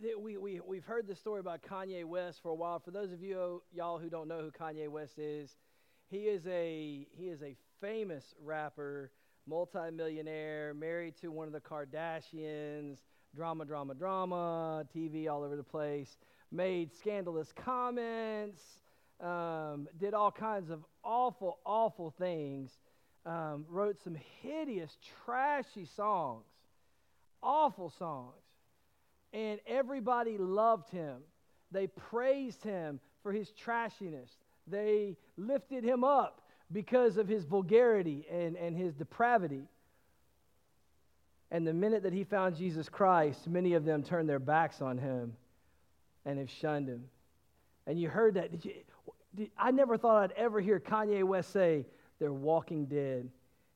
we, we, we've heard the story about Kanye West for a while. For those of you y'all who don't know who Kanye West is, he is a he is a famous rapper, multimillionaire, married to one of the Kardashians, drama, drama, drama, TV all over the place, made scandalous comments, um, did all kinds of awful, awful things, um, wrote some hideous, trashy songs, awful songs and everybody loved him. They praised him for his trashiness. They lifted him up because of his vulgarity and, and his depravity. And the minute that he found Jesus Christ, many of them turned their backs on him and have shunned him. And you heard that. Did you, did, I never thought I'd ever hear Kanye West say, they're walking dead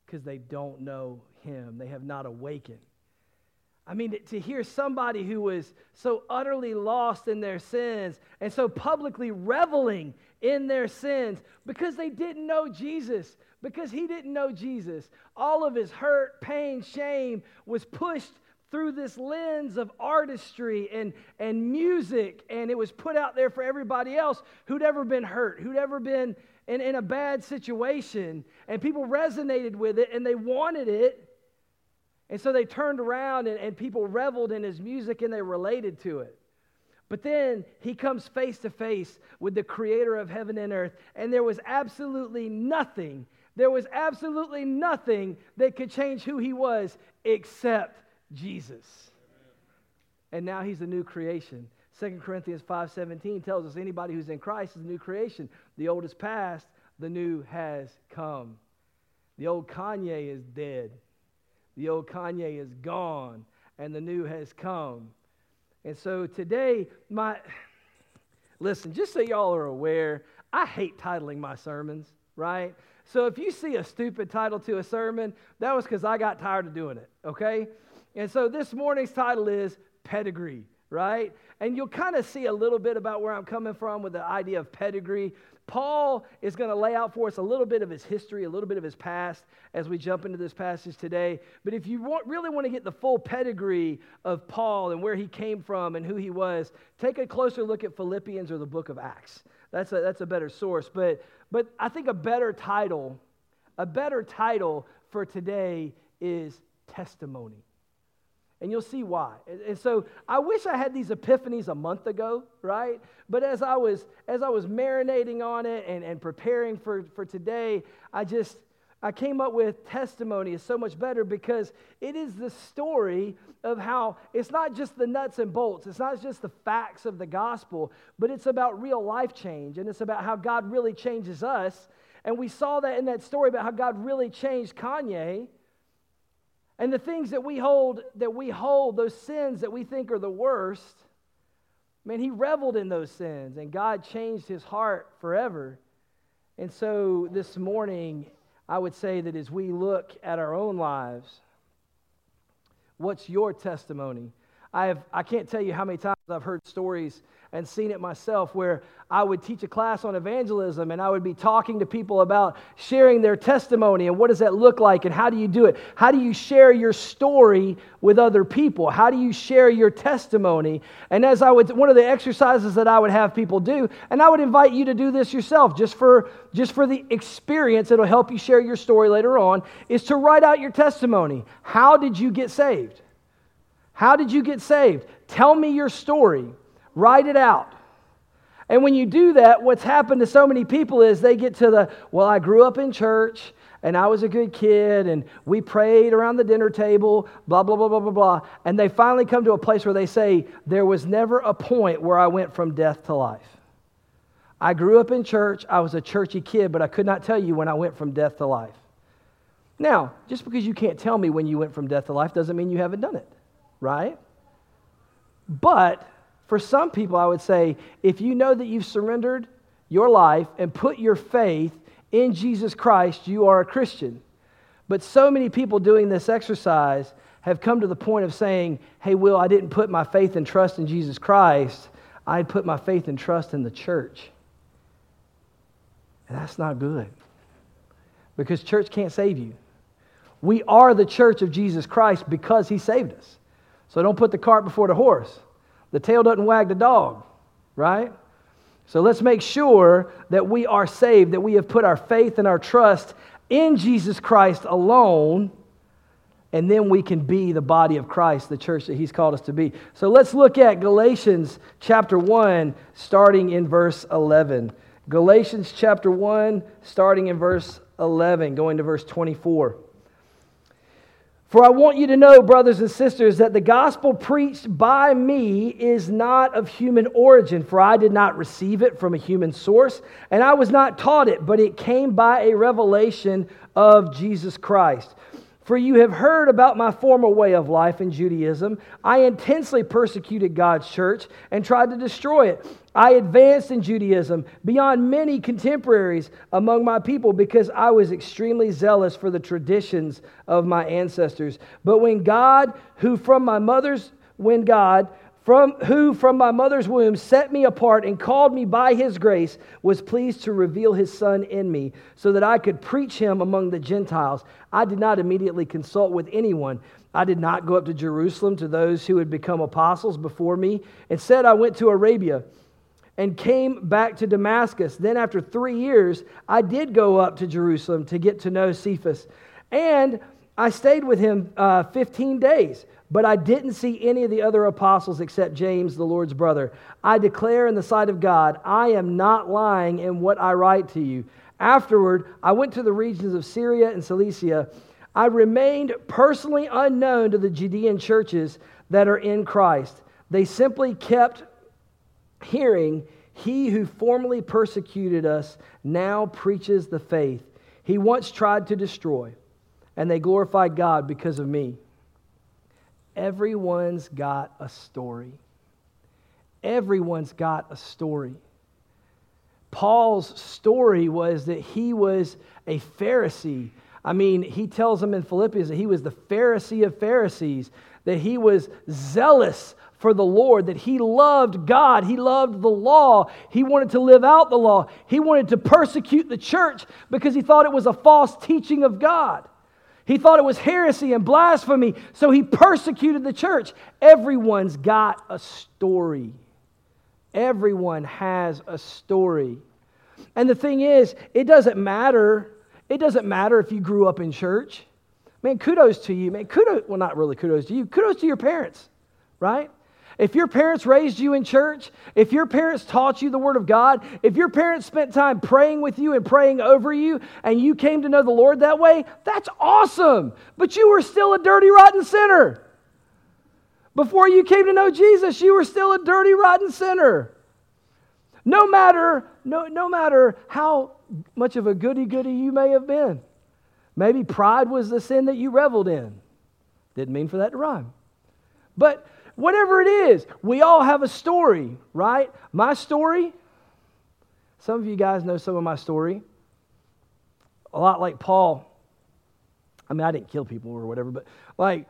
because they don't know him. They have not awakened. I mean, to hear somebody who was so utterly lost in their sins and so publicly reveling in their sins because they didn't know Jesus, because he didn't know Jesus. All of his hurt, pain, shame was pushed through this lens of artistry and, and music, and it was put out there for everybody else who'd ever been hurt, who'd ever been in, in a bad situation. And people resonated with it and they wanted it. And so they turned around and, and people reveled in his music and they related to it. But then he comes face to face with the creator of heaven and earth, and there was absolutely nothing, there was absolutely nothing that could change who he was except Jesus. And now he's a new creation. 2 Corinthians 5:17 tells us anybody who's in Christ is a new creation. The old is past, the new has come. The old Kanye is dead. The old Kanye is gone and the new has come. And so today, my listen, just so y'all are aware, I hate titling my sermons, right? So if you see a stupid title to a sermon, that was because I got tired of doing it, okay? And so this morning's title is Pedigree, right? And you'll kind of see a little bit about where I'm coming from with the idea of pedigree. Paul is going to lay out for us a little bit of his history, a little bit of his past as we jump into this passage today. But if you want, really want to get the full pedigree of Paul and where he came from and who he was, take a closer look at Philippians or the book of Acts. That's a, that's a better source. But, but I think a better title, a better title for today is testimony and you'll see why. And so I wish I had these epiphanies a month ago, right? But as I was as I was marinating on it and, and preparing for, for today, I just I came up with testimony is so much better because it is the story of how it's not just the nuts and bolts, it's not just the facts of the gospel, but it's about real life change and it's about how God really changes us. And we saw that in that story about how God really changed Kanye and the things that we hold, that we hold, those sins that we think are the worst, man, he reveled in those sins and God changed his heart forever. And so this morning, I would say that as we look at our own lives, what's your testimony? I, have, I can't tell you how many times I've heard stories and seen it myself where I would teach a class on evangelism and I would be talking to people about sharing their testimony and what does that look like and how do you do it? How do you share your story with other people? How do you share your testimony? And as I would, one of the exercises that I would have people do, and I would invite you to do this yourself just for, just for the experience, it'll help you share your story later on, is to write out your testimony. How did you get saved? How did you get saved? Tell me your story. Write it out. And when you do that, what's happened to so many people is they get to the, well, I grew up in church and I was a good kid and we prayed around the dinner table, blah, blah, blah, blah, blah, blah. And they finally come to a place where they say, there was never a point where I went from death to life. I grew up in church, I was a churchy kid, but I could not tell you when I went from death to life. Now, just because you can't tell me when you went from death to life doesn't mean you haven't done it, right? But for some people, I would say if you know that you've surrendered your life and put your faith in Jesus Christ, you are a Christian. But so many people doing this exercise have come to the point of saying, Hey, Will, I didn't put my faith and trust in Jesus Christ. I put my faith and trust in the church. And that's not good because church can't save you. We are the church of Jesus Christ because he saved us. So don't put the cart before the horse. The tail doesn't wag the dog, right? So let's make sure that we are saved, that we have put our faith and our trust in Jesus Christ alone, and then we can be the body of Christ, the church that He's called us to be. So let's look at Galatians chapter 1, starting in verse 11. Galatians chapter 1, starting in verse 11, going to verse 24. For I want you to know, brothers and sisters, that the gospel preached by me is not of human origin, for I did not receive it from a human source, and I was not taught it, but it came by a revelation of Jesus Christ. For you have heard about my former way of life in Judaism. I intensely persecuted God's church and tried to destroy it. I advanced in Judaism beyond many contemporaries among my people because I was extremely zealous for the traditions of my ancestors. But when God, who from my mother's, when God, from who from my mother's womb set me apart and called me by his grace was pleased to reveal his son in me so that I could preach him among the Gentiles. I did not immediately consult with anyone. I did not go up to Jerusalem to those who had become apostles before me. Instead, I went to Arabia and came back to Damascus. Then, after three years, I did go up to Jerusalem to get to know Cephas. And I stayed with him uh, 15 days. But I didn't see any of the other apostles except James, the Lord's brother. I declare in the sight of God, I am not lying in what I write to you. Afterward, I went to the regions of Syria and Cilicia. I remained personally unknown to the Judean churches that are in Christ. They simply kept hearing, He who formerly persecuted us now preaches the faith he once tried to destroy, and they glorified God because of me. Everyone's got a story. Everyone's got a story. Paul's story was that he was a Pharisee. I mean, he tells them in Philippians that he was the Pharisee of Pharisees, that he was zealous for the Lord, that he loved God, he loved the law, he wanted to live out the law, he wanted to persecute the church because he thought it was a false teaching of God. He thought it was heresy and blasphemy, so he persecuted the church. Everyone's got a story. Everyone has a story. And the thing is, it doesn't matter. It doesn't matter if you grew up in church. Man, kudos to you. Man, kudos, well, not really kudos to you. Kudos to your parents, right? If your parents raised you in church, if your parents taught you the Word of God, if your parents spent time praying with you and praying over you, and you came to know the Lord that way, that's awesome. But you were still a dirty, rotten sinner. Before you came to know Jesus, you were still a dirty, rotten sinner. No matter, no, no matter how much of a goody goody you may have been. Maybe pride was the sin that you reveled in. Didn't mean for that to rhyme. But Whatever it is, we all have a story, right? My story, some of you guys know some of my story. A lot like Paul. I mean, I didn't kill people or whatever, but like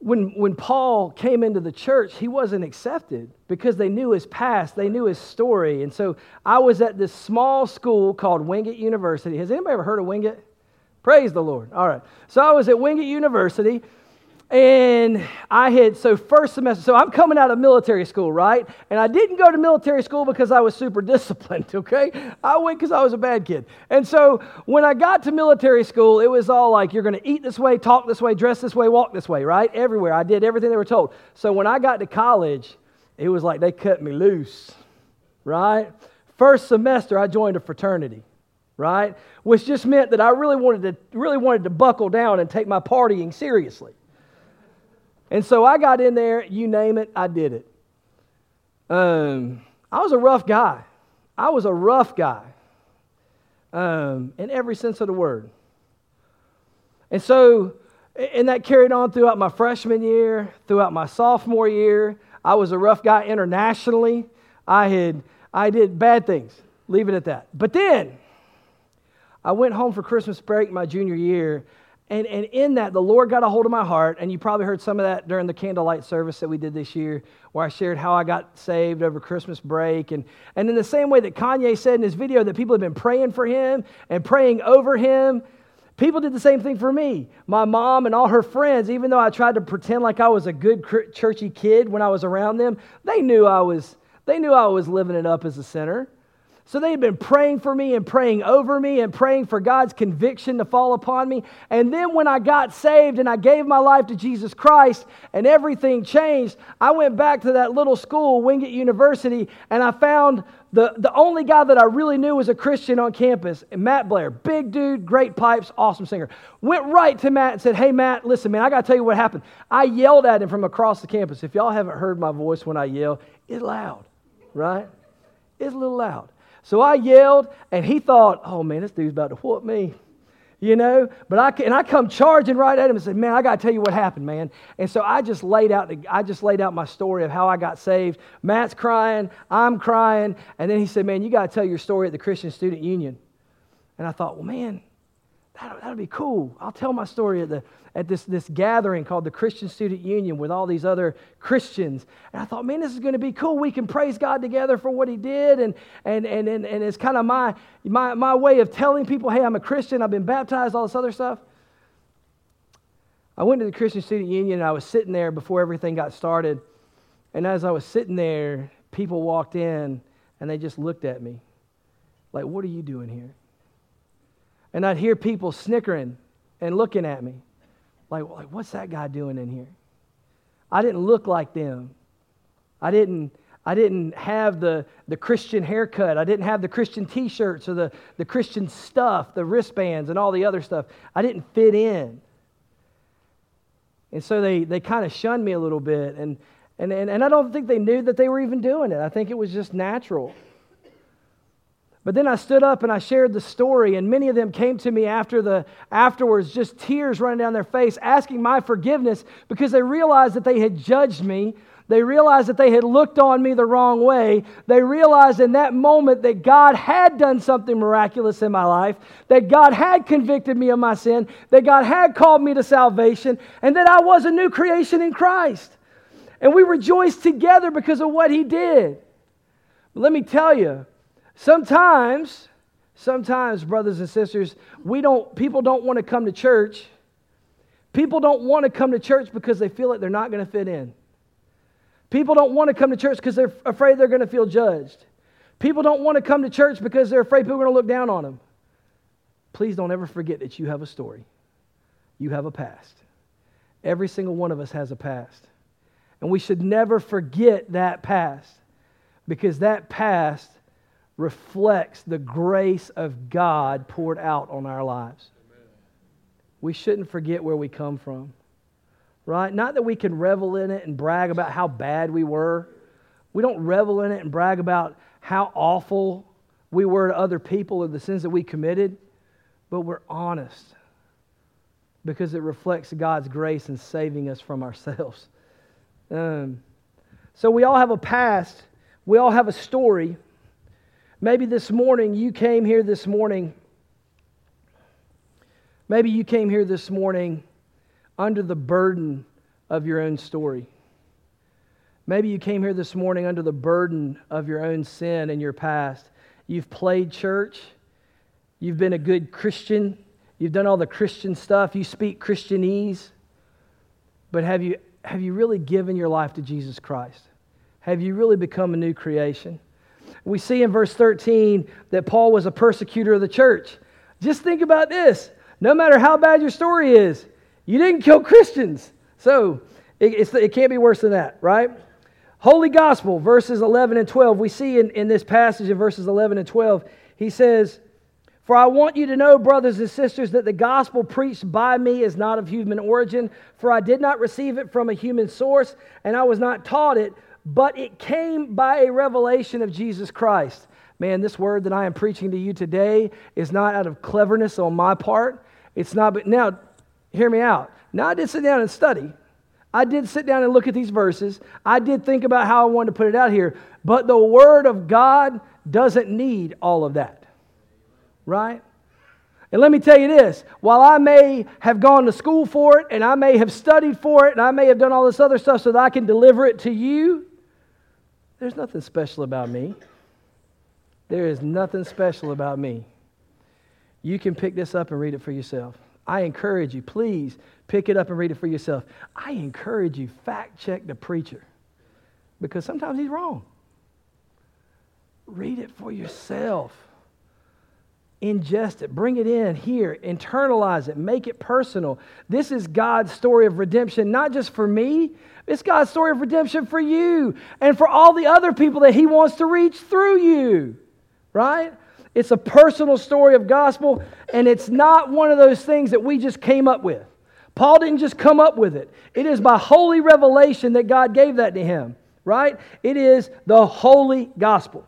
when, when Paul came into the church, he wasn't accepted because they knew his past, they knew his story. And so I was at this small school called Wingate University. Has anybody ever heard of Wingate? Praise the Lord. All right. So I was at Wingate University and I had, so first semester, so I'm coming out of military school, right? And I didn't go to military school because I was super disciplined, okay? I went because I was a bad kid. And so when I got to military school, it was all like, you're to eat this way, talk this way, dress this way, walk this way, right? Everywhere. I did everything they were told. So when I got to college, it was like they cut me loose, right? First semester, I joined a fraternity right? Which just meant that I really wanted to really wanted to buckle down and take my partying seriously. And so I got in there, you name it, I did it. Um, I was a rough guy. I was a rough guy um, in every sense of the word. And so, and that carried on throughout my freshman year, throughout my sophomore year. I was a rough guy internationally. I had, I did bad things. Leave it at that. But then, I went home for Christmas break my junior year, and, and in that, the Lord got a hold of my heart. And you probably heard some of that during the candlelight service that we did this year, where I shared how I got saved over Christmas break. And, and in the same way that Kanye said in his video that people have been praying for him and praying over him, People did the same thing for me. My mom and all her friends, even though I tried to pretend like I was a good churchy kid when I was around them, they knew I was, they knew I was living it up as a sinner. So they had been praying for me and praying over me and praying for God's conviction to fall upon me. And then when I got saved and I gave my life to Jesus Christ and everything changed, I went back to that little school, Wingate University, and I found the, the only guy that I really knew was a Christian on campus, Matt Blair. Big dude, great pipes, awesome singer. Went right to Matt and said, Hey, Matt, listen, man, I got to tell you what happened. I yelled at him from across the campus. If y'all haven't heard my voice when I yell, it's loud, right? It's a little loud. So I yelled, and he thought, oh man, this dude's about to whoop me. You know, but I and I come charging right at him and said, "Man, I got to tell you what happened, man." And so I just laid out I just laid out my story of how I got saved. Matt's crying, I'm crying, and then he said, "Man, you got to tell your story at the Christian Student Union." And I thought, "Well, man, that that'll be cool. I'll tell my story at the at this, this gathering called the Christian Student Union with all these other Christians. And I thought, man, this is going to be cool. We can praise God together for what he did. And, and, and, and, and it's kind of my, my, my way of telling people, hey, I'm a Christian. I've been baptized, all this other stuff. I went to the Christian Student Union and I was sitting there before everything got started. And as I was sitting there, people walked in and they just looked at me like, what are you doing here? And I'd hear people snickering and looking at me. Like, like, what's that guy doing in here? I didn't look like them. I didn't, I didn't have the, the Christian haircut. I didn't have the Christian t shirts or the, the Christian stuff, the wristbands and all the other stuff. I didn't fit in. And so they, they kind of shunned me a little bit. And, and, and, and I don't think they knew that they were even doing it. I think it was just natural. But then I stood up and I shared the story, and many of them came to me after the afterwards, just tears running down their face, asking my forgiveness because they realized that they had judged me. They realized that they had looked on me the wrong way. They realized in that moment that God had done something miraculous in my life, that God had convicted me of my sin, that God had called me to salvation, and that I was a new creation in Christ. And we rejoiced together because of what He did. But let me tell you, Sometimes, sometimes, brothers and sisters, we don't, people don't want to come to church. People don't want to come to church because they feel like they're not going to fit in. People don't want to come to church because they're afraid they're going to feel judged. People don't want to come to church because they're afraid people are going to look down on them. Please don't ever forget that you have a story. You have a past. Every single one of us has a past. And we should never forget that past because that past reflects the grace of God poured out on our lives. We shouldn't forget where we come from, right? Not that we can revel in it and brag about how bad we were. We don't revel in it and brag about how awful we were to other people or the sins that we committed, but we're honest because it reflects God's grace in saving us from ourselves. Um, so we all have a past, we all have a story. Maybe this morning you came here this morning. Maybe you came here this morning under the burden of your own story. Maybe you came here this morning under the burden of your own sin and your past. You've played church. You've been a good Christian. You've done all the Christian stuff. You speak Christianese. But have you, have you really given your life to Jesus Christ? Have you really become a new creation? We see in verse 13 that Paul was a persecutor of the church. Just think about this. No matter how bad your story is, you didn't kill Christians. So it, it can't be worse than that, right? Holy Gospel, verses 11 and 12. We see in, in this passage in verses 11 and 12, he says, For I want you to know, brothers and sisters, that the gospel preached by me is not of human origin, for I did not receive it from a human source, and I was not taught it but it came by a revelation of Jesus Christ. Man, this word that I am preaching to you today is not out of cleverness on my part. It's not, but now, hear me out. Now, I did sit down and study. I did sit down and look at these verses. I did think about how I wanted to put it out here. But the Word of God doesn't need all of that. Right? And let me tell you this while I may have gone to school for it, and I may have studied for it, and I may have done all this other stuff so that I can deliver it to you, there's nothing special about me. There is nothing special about me. You can pick this up and read it for yourself. I encourage you, please pick it up and read it for yourself. I encourage you, fact check the preacher because sometimes he's wrong. Read it for yourself. Ingest it, bring it in here, internalize it, make it personal. This is God's story of redemption, not just for me, it's God's story of redemption for you and for all the other people that He wants to reach through you, right? It's a personal story of gospel, and it's not one of those things that we just came up with. Paul didn't just come up with it, it is by holy revelation that God gave that to him, right? It is the holy gospel.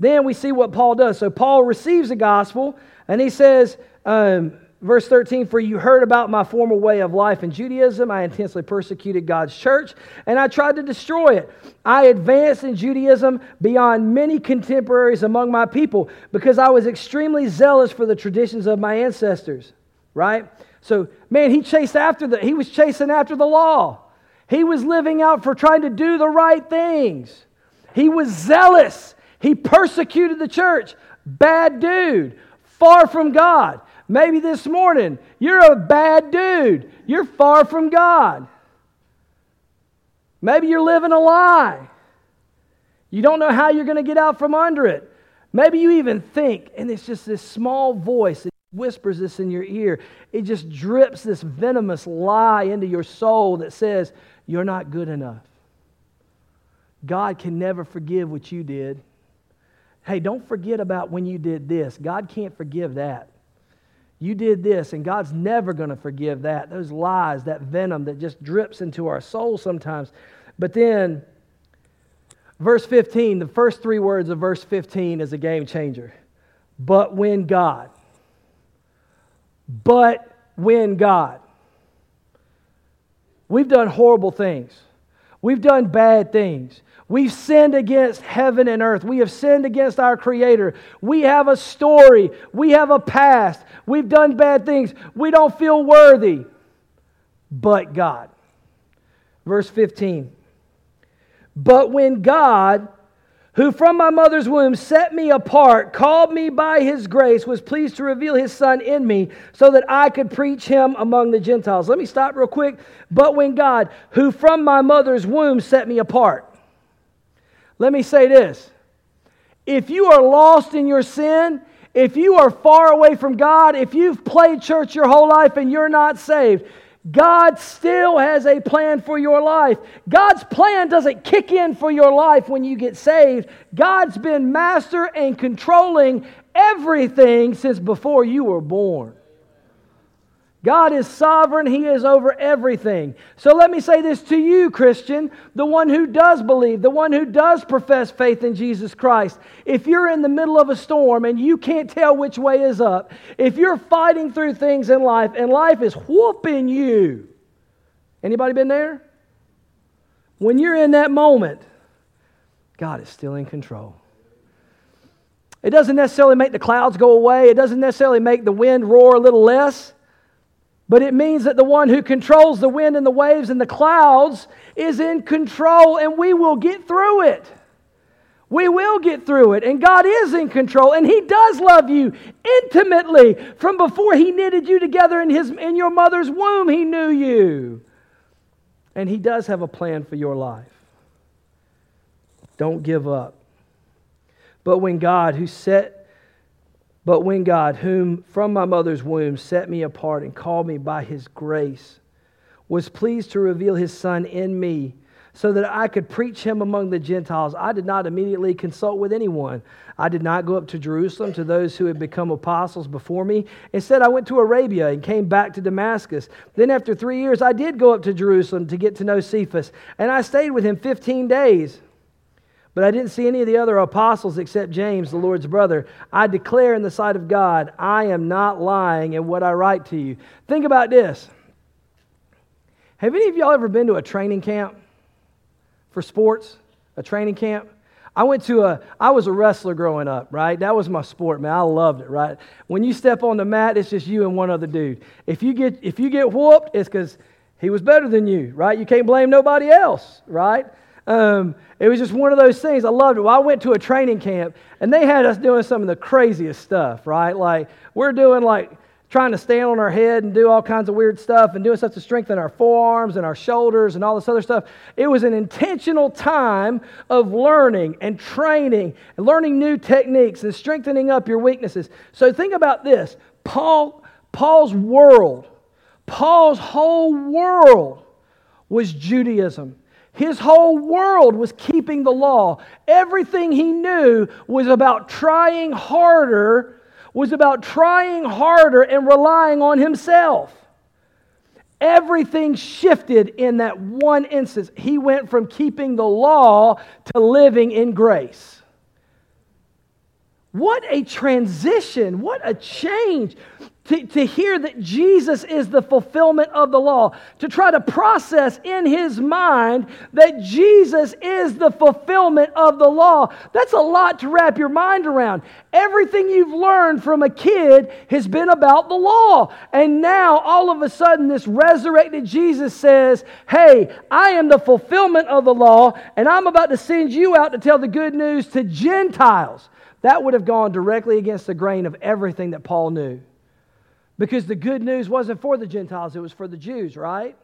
Then we see what Paul does. So Paul receives the gospel, and he says, um, Verse 13, for you heard about my former way of life in Judaism. I intensely persecuted God's church and I tried to destroy it. I advanced in Judaism beyond many contemporaries among my people because I was extremely zealous for the traditions of my ancestors. Right? So, man, he chased after the, he was chasing after the law. He was living out for trying to do the right things. He was zealous. He persecuted the church. Bad dude, far from God. Maybe this morning you're a bad dude. You're far from God. Maybe you're living a lie. You don't know how you're going to get out from under it. Maybe you even think, and it's just this small voice that whispers this in your ear. It just drips this venomous lie into your soul that says, You're not good enough. God can never forgive what you did. Hey, don't forget about when you did this. God can't forgive that. You did this, and God's never going to forgive that. Those lies, that venom that just drips into our soul sometimes. But then, verse 15, the first three words of verse 15 is a game changer. But when God. But when God. We've done horrible things. We've done bad things. We've sinned against heaven and earth. We have sinned against our Creator. We have a story. We have a past. We've done bad things. We don't feel worthy. But God. Verse 15. But when God, who from my mother's womb set me apart, called me by his grace, was pleased to reveal his son in me so that I could preach him among the Gentiles. Let me stop real quick. But when God, who from my mother's womb set me apart, let me say this if you are lost in your sin, if you are far away from God, if you've played church your whole life and you're not saved, God still has a plan for your life. God's plan doesn't kick in for your life when you get saved. God's been master and controlling everything since before you were born. God is sovereign, He is over everything. So let me say this to you, Christian, the one who does believe, the one who does profess faith in Jesus Christ. If you're in the middle of a storm and you can't tell which way is up, if you're fighting through things in life and life is whooping you, anybody been there? When you're in that moment, God is still in control. It doesn't necessarily make the clouds go away, it doesn't necessarily make the wind roar a little less. But it means that the one who controls the wind and the waves and the clouds is in control, and we will get through it. We will get through it. And God is in control, and He does love you intimately. From before He knitted you together in, his, in your mother's womb, He knew you. And He does have a plan for your life. Don't give up. But when God, who set but when God, whom from my mother's womb set me apart and called me by his grace, was pleased to reveal his Son in me so that I could preach him among the Gentiles, I did not immediately consult with anyone. I did not go up to Jerusalem to those who had become apostles before me. Instead, I went to Arabia and came back to Damascus. Then, after three years, I did go up to Jerusalem to get to know Cephas, and I stayed with him 15 days. But I didn't see any of the other apostles except James, the Lord's brother. I declare in the sight of God, I am not lying in what I write to you. Think about this. Have any of y'all ever been to a training camp for sports? A training camp? I went to a, I was a wrestler growing up, right? That was my sport, man. I loved it, right? When you step on the mat, it's just you and one other dude. If you get, if you get whooped, it's because he was better than you, right? You can't blame nobody else, right? Um, it was just one of those things. I loved it. Well, I went to a training camp and they had us doing some of the craziest stuff, right? Like we're doing like trying to stand on our head and do all kinds of weird stuff and doing stuff to strengthen our forearms and our shoulders and all this other stuff. It was an intentional time of learning and training and learning new techniques and strengthening up your weaknesses. So think about this Paul, Paul's world, Paul's whole world was Judaism. His whole world was keeping the law. Everything he knew was about trying harder was about trying harder and relying on himself. Everything shifted in that one instance. He went from keeping the law to living in grace. What a transition! What a change to, to hear that Jesus is the fulfillment of the law, to try to process in his mind that Jesus is the fulfillment of the law. That's a lot to wrap your mind around. Everything you've learned from a kid has been about the law. And now, all of a sudden, this resurrected Jesus says, Hey, I am the fulfillment of the law, and I'm about to send you out to tell the good news to Gentiles. That would have gone directly against the grain of everything that Paul knew. Because the good news wasn't for the Gentiles, it was for the Jews, right?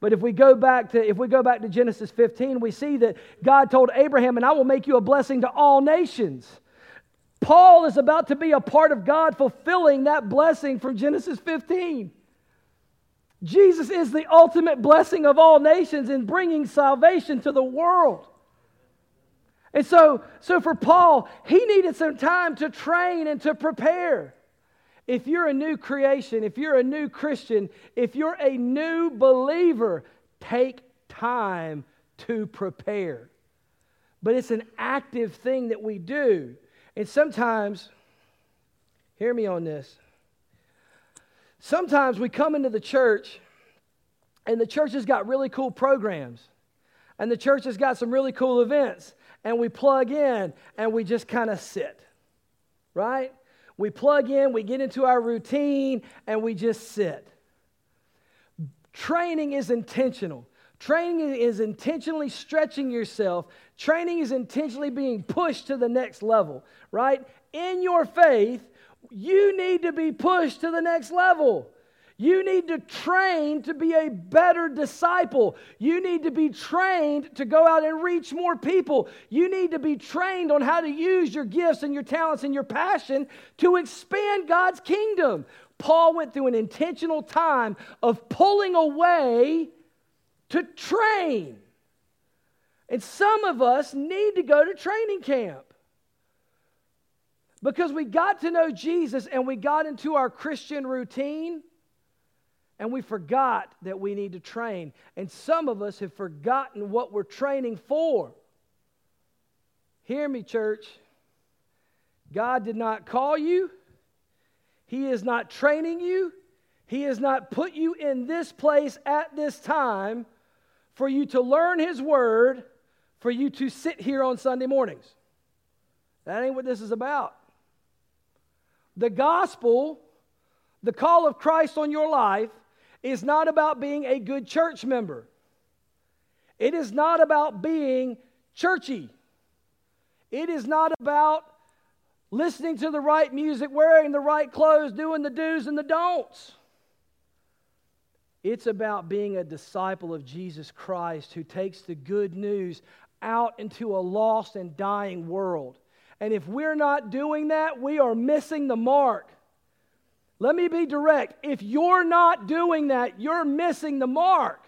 But if we go back to if we go back to Genesis 15, we see that God told Abraham, "And I will make you a blessing to all nations." Paul is about to be a part of God fulfilling that blessing from Genesis 15. Jesus is the ultimate blessing of all nations in bringing salvation to the world. And so, so for Paul, he needed some time to train and to prepare. If you're a new creation, if you're a new Christian, if you're a new believer, take time to prepare. But it's an active thing that we do. And sometimes, hear me on this. Sometimes we come into the church and the church has got really cool programs and the church has got some really cool events and we plug in and we just kind of sit, right? We plug in, we get into our routine, and we just sit. Training is intentional. Training is intentionally stretching yourself. Training is intentionally being pushed to the next level, right? In your faith, you need to be pushed to the next level. You need to train to be a better disciple. You need to be trained to go out and reach more people. You need to be trained on how to use your gifts and your talents and your passion to expand God's kingdom. Paul went through an intentional time of pulling away to train. And some of us need to go to training camp because we got to know Jesus and we got into our Christian routine and we forgot that we need to train. And some of us have forgotten what we're training for. Hear me, church. God did not call you, He is not training you, He has not put you in this place at this time for you to learn His Word, for you to sit here on Sunday mornings. That ain't what this is about. The gospel, the call of Christ on your life, is not about being a good church member. It is not about being churchy. It is not about listening to the right music, wearing the right clothes, doing the do's and the don'ts. It's about being a disciple of Jesus Christ who takes the good news out into a lost and dying world. And if we're not doing that, we are missing the mark. Let me be direct. If you're not doing that, you're missing the mark.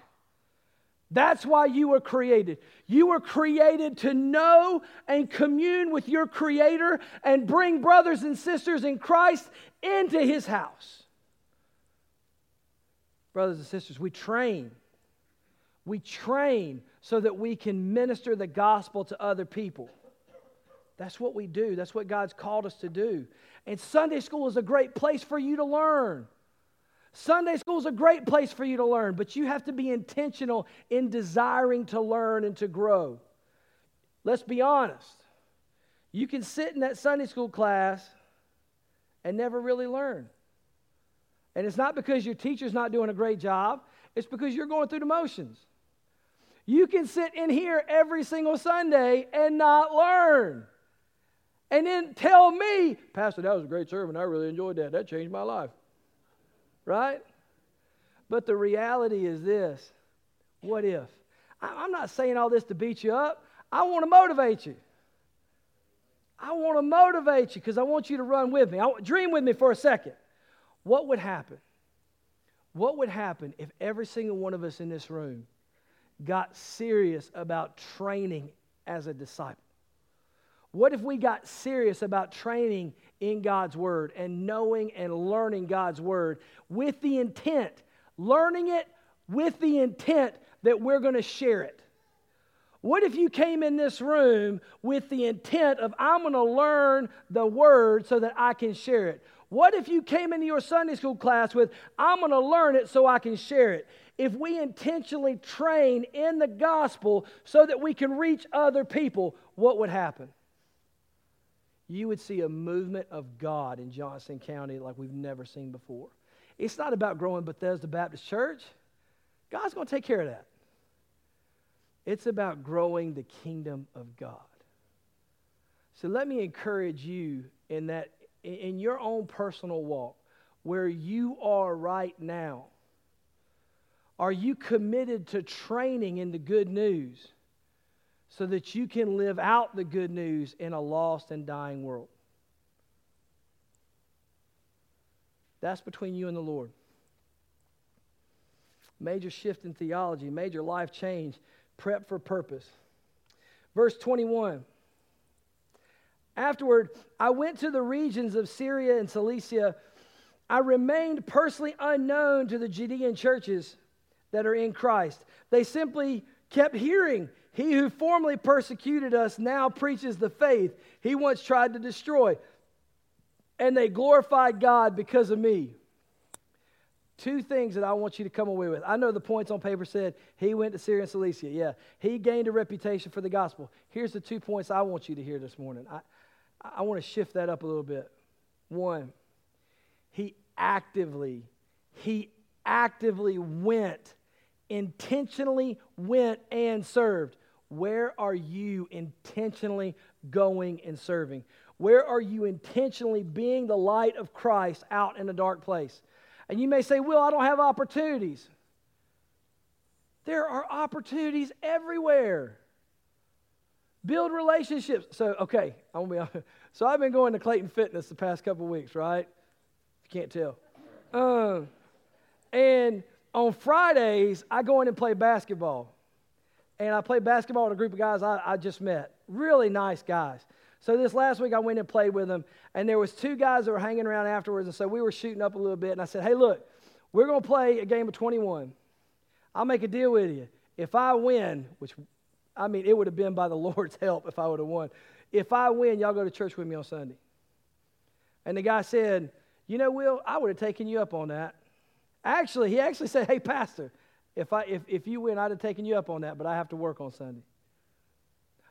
That's why you were created. You were created to know and commune with your Creator and bring brothers and sisters in Christ into His house. Brothers and sisters, we train. We train so that we can minister the gospel to other people. That's what we do. That's what God's called us to do. And Sunday school is a great place for you to learn. Sunday school is a great place for you to learn, but you have to be intentional in desiring to learn and to grow. Let's be honest. You can sit in that Sunday school class and never really learn. And it's not because your teacher's not doing a great job, it's because you're going through the motions. You can sit in here every single Sunday and not learn and then tell me, Pastor, that was a great sermon. I really enjoyed that. That changed my life. right? But the reality is this what if? I'm not saying all this to beat you up, I want to motivate you. I want to motivate you because I want you to run with me. I, dream with me for a second. What would happen? What would happen if every single one of us in this room got serious about training as a disciple? What if we got serious about training in God's Word and knowing and learning God's Word with the intent, learning it with the intent that we're going to share it? What if you came in this room with the intent of, I'm going to learn the Word so that I can share it? What if you came into your Sunday school class with, I'm going to learn it so I can share it? If we intentionally train in the gospel so that we can reach other people, what would happen? You would see a movement of God in Johnston County like we've never seen before. It's not about growing Bethesda Baptist Church. God's going to take care of that. It's about growing the kingdom of God. So let me encourage you in that in your own personal walk, where you are right now, are you committed to training in the good news so that you can live out the good news in a lost and dying world? That's between you and the Lord. Major shift in theology, major life change, prep for purpose. Verse 21. Afterward, I went to the regions of Syria and Cilicia. I remained personally unknown to the Judean churches that are in Christ. They simply kept hearing, He who formerly persecuted us now preaches the faith he once tried to destroy. And they glorified God because of me. Two things that I want you to come away with. I know the points on paper said he went to Syria and Cilicia. Yeah. He gained a reputation for the gospel. Here's the two points I want you to hear this morning. I, I want to shift that up a little bit. One, he actively, he actively went, intentionally went and served. Where are you intentionally going and serving? Where are you intentionally being the light of Christ out in a dark place? And you may say, Will, I don't have opportunities. There are opportunities everywhere. Build relationships. So, okay, I'm gonna be. So I've been going to Clayton Fitness the past couple weeks, right? If You can't tell. Um, and on Fridays, I go in and play basketball. And I played basketball with a group of guys I, I just met. Really nice guys. So this last week I went and played with them, and there was two guys that were hanging around afterwards, and so we were shooting up a little bit, and I said, "Hey, look, we're going to play a game of 21. I'll make a deal with you. If I win, which I mean, it would have been by the Lord's help if I would have won. If I win, y'all go to church with me on Sunday. And the guy said, You know, Will, I would have taken you up on that. Actually, he actually said, Hey, Pastor, if, I, if, if you win, I'd have taken you up on that, but I have to work on Sunday.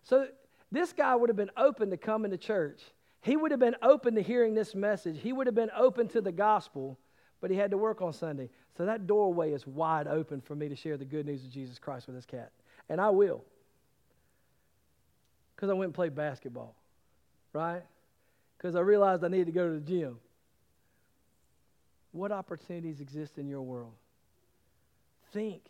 So this guy would have been open to coming to church. He would have been open to hearing this message. He would have been open to the gospel, but he had to work on Sunday. So that doorway is wide open for me to share the good news of Jesus Christ with this cat. And I will because I went and played basketball, right? Because I realized I needed to go to the gym. What opportunities exist in your world? Think.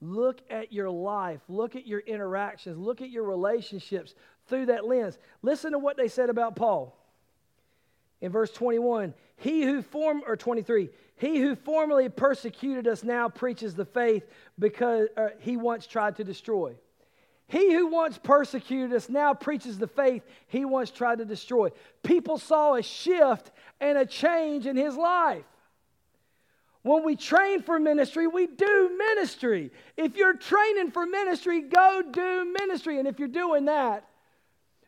Look at your life. Look at your interactions. Look at your relationships through that lens. Listen to what they said about Paul. In verse 21, he who formed, or 23, he who formerly persecuted us now preaches the faith because uh, he once tried to destroy. He who once persecuted us now preaches the faith he once tried to destroy. People saw a shift and a change in his life. When we train for ministry, we do ministry. If you're training for ministry, go do ministry. And if you're doing that,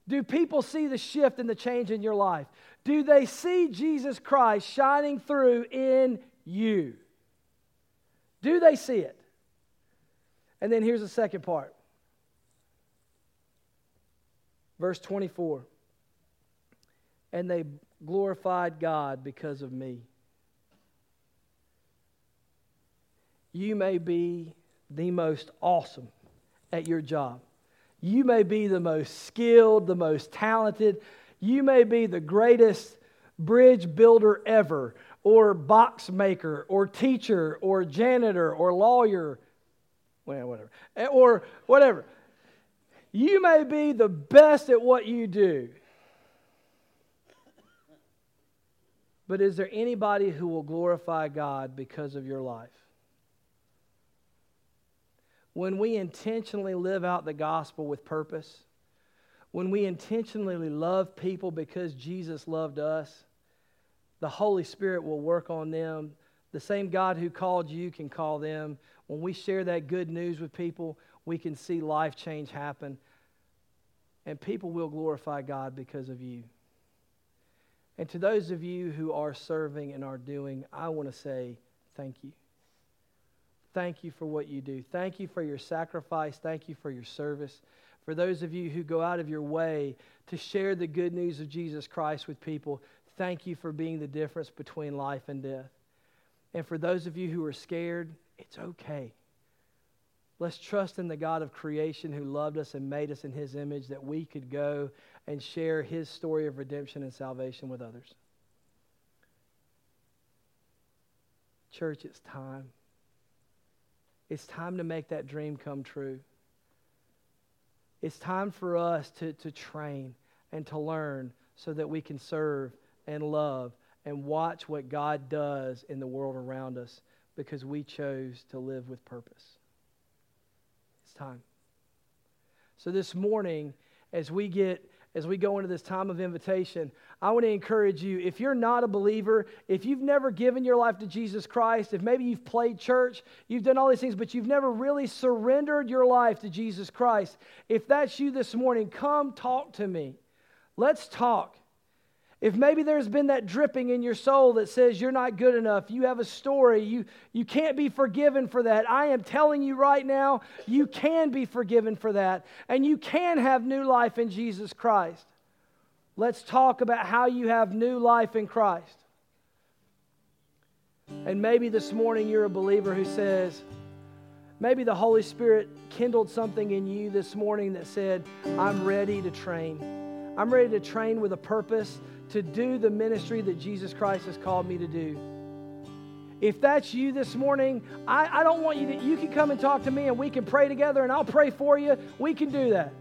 do people see the shift and the change in your life? Do they see Jesus Christ shining through in you? Do they see it? And then here's the second part Verse 24 And they glorified God because of me. You may be the most awesome at your job. You may be the most skilled, the most talented. You may be the greatest bridge builder ever, or box maker or teacher or janitor or lawyer, well, whatever, eh, or whatever. You may be the best at what you do. But is there anybody who will glorify God because of your life? When we intentionally live out the gospel with purpose, when we intentionally love people because Jesus loved us, the Holy Spirit will work on them. The same God who called you can call them. When we share that good news with people, we can see life change happen. And people will glorify God because of you. And to those of you who are serving and are doing, I want to say thank you. Thank you for what you do. Thank you for your sacrifice. Thank you for your service. For those of you who go out of your way to share the good news of Jesus Christ with people, thank you for being the difference between life and death. And for those of you who are scared, it's okay. Let's trust in the God of creation who loved us and made us in his image that we could go and share his story of redemption and salvation with others. Church, it's time. It's time to make that dream come true. It's time for us to, to train and to learn so that we can serve and love and watch what God does in the world around us because we chose to live with purpose. It's time. So this morning, as we get as we go into this time of invitation, I want to encourage you if you're not a believer, if you've never given your life to Jesus Christ, if maybe you've played church, you've done all these things, but you've never really surrendered your life to Jesus Christ, if that's you this morning, come talk to me. Let's talk. If maybe there's been that dripping in your soul that says you're not good enough, you have a story, you, you can't be forgiven for that, I am telling you right now, you can be forgiven for that. And you can have new life in Jesus Christ. Let's talk about how you have new life in Christ. And maybe this morning you're a believer who says, maybe the Holy Spirit kindled something in you this morning that said, I'm ready to train. I'm ready to train with a purpose to do the ministry that Jesus Christ has called me to do. If that's you this morning, I, I don't want you to, you can come and talk to me and we can pray together and I'll pray for you. We can do that.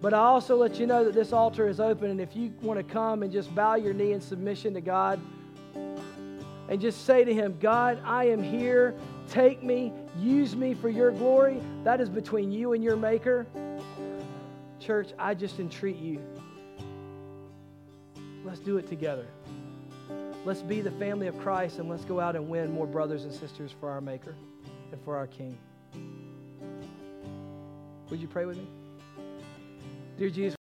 But I also let you know that this altar is open and if you want to come and just bow your knee in submission to God and just say to Him, God, I am here. Take me, use me for your glory. That is between you and your Maker. Church, I just entreat you Let's do it together. Let's be the family of Christ and let's go out and win more brothers and sisters for our Maker and for our King. Would you pray with me? Dear Jesus,